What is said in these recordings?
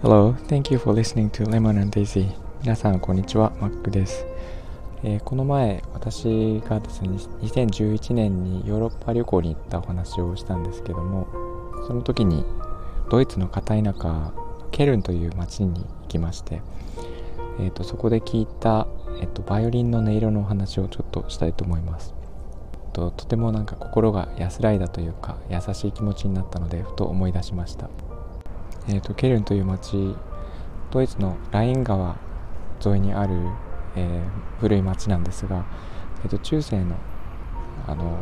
Hello, thank you for listening to Lemon and Daisy. 皆さん、こんにちは。マックです。えー、この前、私がですね、2011年にヨーロッパ旅行に行ったお話をしたんですけども、その時にドイツの片田舎、ケルンという町に行きまして、えーと、そこで聞いた、えーと、バイオリンの音色のお話をちょっとしたいと思います。ととてもなんか心が安らいだというか優しい気持ちになったのでふと思い出しました、えーと、ケルンという町ドイツのライン川沿いにある、えー、古い町なんですが、えーと、中世のあの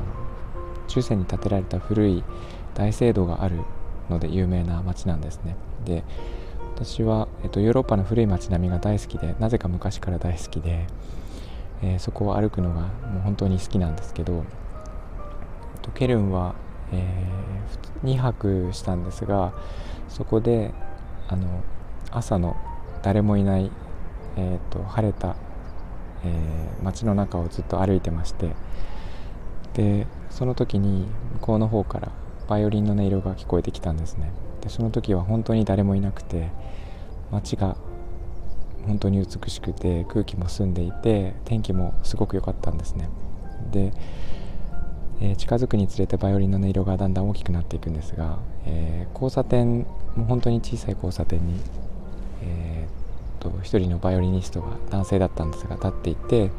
中世に建てられた古い大聖堂があるので有名な町なんですね。で私は、えーと、ヨーロッパの古い町並みが大好きでなぜか昔から大好きで、えー、そこを歩くのがもう本当に好きなんですけどとケルンは、えー、2泊したんですがそこであの朝の誰もいない、えーと、晴れた、えー、街の中をずっと歩いてましてでその時に向こうの方からバイオリンの音色が聞こえてきたんですね。でその時は本当に誰もいなくて街が本当に美しくて空気も澄んでいて天気もすごく良かったんですね。でえー、近づくにつれてバイオリンの音色がだんだん大きくなっていくんですが、えー、交差点もう本当に小さい交差点に、えー、と一人のバイオリニストが男性だったんですが立っていて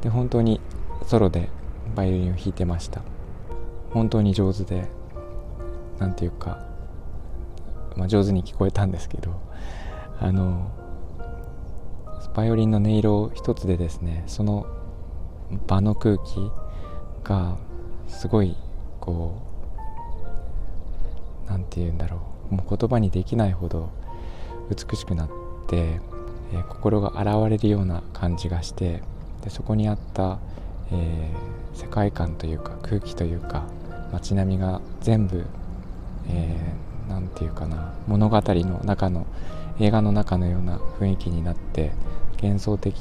で本当にソロでバイオリンを弾いてました。本当に上手で何ていうか、まあ、上手に聞こえたんですけどあのバイオリンの音色一つでですねその場の空気がすごいこう何て言うんだろう。もう言葉にできないほど美しくなって、えー、心が洗われるような感じがしてでそこにあった、えー、世界観というか空気というか街並みが全部何、えー、て言うかな物語の中の映画の中のような雰囲気になって幻想的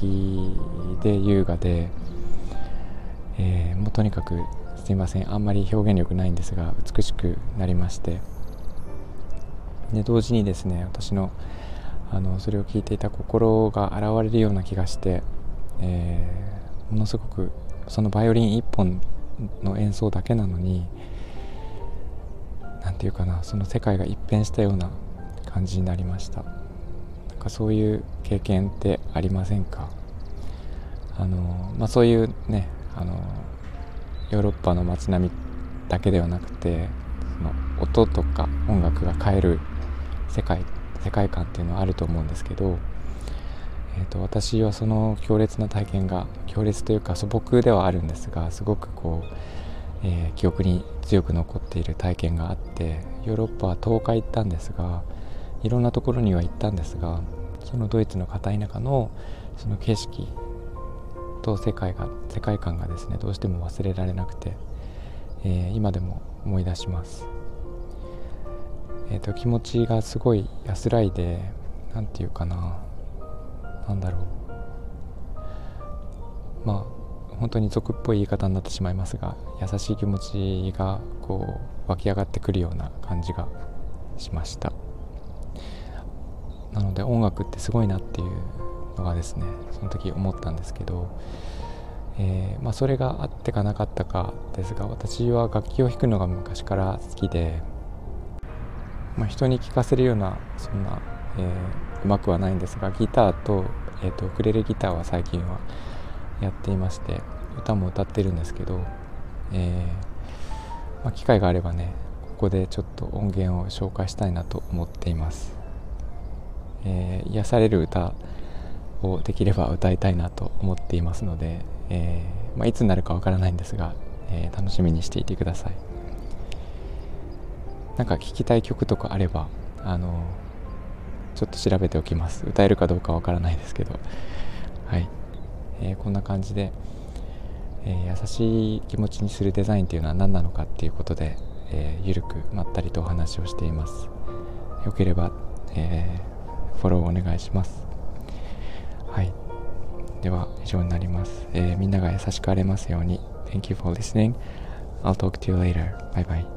で優雅でえー、もうとにかくすいません。あんまり表現力ないんですが美しくなりまして。で同時にですね私のあのそれを聞いていた心が現れるような気がして、えー、ものすごくそのバイオリン1本の演奏だけなのに何て言うかなその世界が一変したような感じになりました。なんかそういう経験ってありませんか？あの、まあ、そういうねあのヨーロッパの街並みだけではなくてその音とか音楽が変える世界世界観っていうのはあると思うんですけど、えーと、私はその強烈な体験が強烈というか素朴ではあるんですがすごくこう、えー、記憶に強く残っている体験があってヨーロッパは10日行ったんですがいろんなところには行ったんですがそのドイツの片田舎のその景色と世界が世界観がですねどうしても忘れられなくて、えー、今でも思い出します、えーと、気持ちがすごい安らいで何て言うかな何だろう。まあ本当に俗っぽい言い方になってしまいますが優しい気持ちがこう湧き上がってくるような感じがしました。なので音楽ってすごいなっていうのがですねその時思ったんですけど、えー、まあ、それがあってかなかったかですが私は楽器を弾くのが昔から好きで、まあ、人に聴かせるようなそんな、えー、うまくはないんですがギターと,、えーと、ウクレレギターは最近はやっていまして歌も歌ってるんですけど、えー、まあ、機会があればねここでちょっと音源を紹介したいなと思っています、えー、癒される歌をできれば歌いたいなと思っていますので、えー、まあ、いつになるかわからないんですが、えー、楽しみにしていてください。なんか聴きたい曲とかあればあのちょっと調べておきます。歌えるかどうかわからないですけど。はい、え、こんな感じで、え優しい気持ちにするデザインっていうのは何なのかっていうことで、えゆるくまったりとお話をしています。よければ、えフォローお願いしますはいでは以上になります、えー、みんなが優しくあれますように Thank you for listening I'll talk to you later bye bye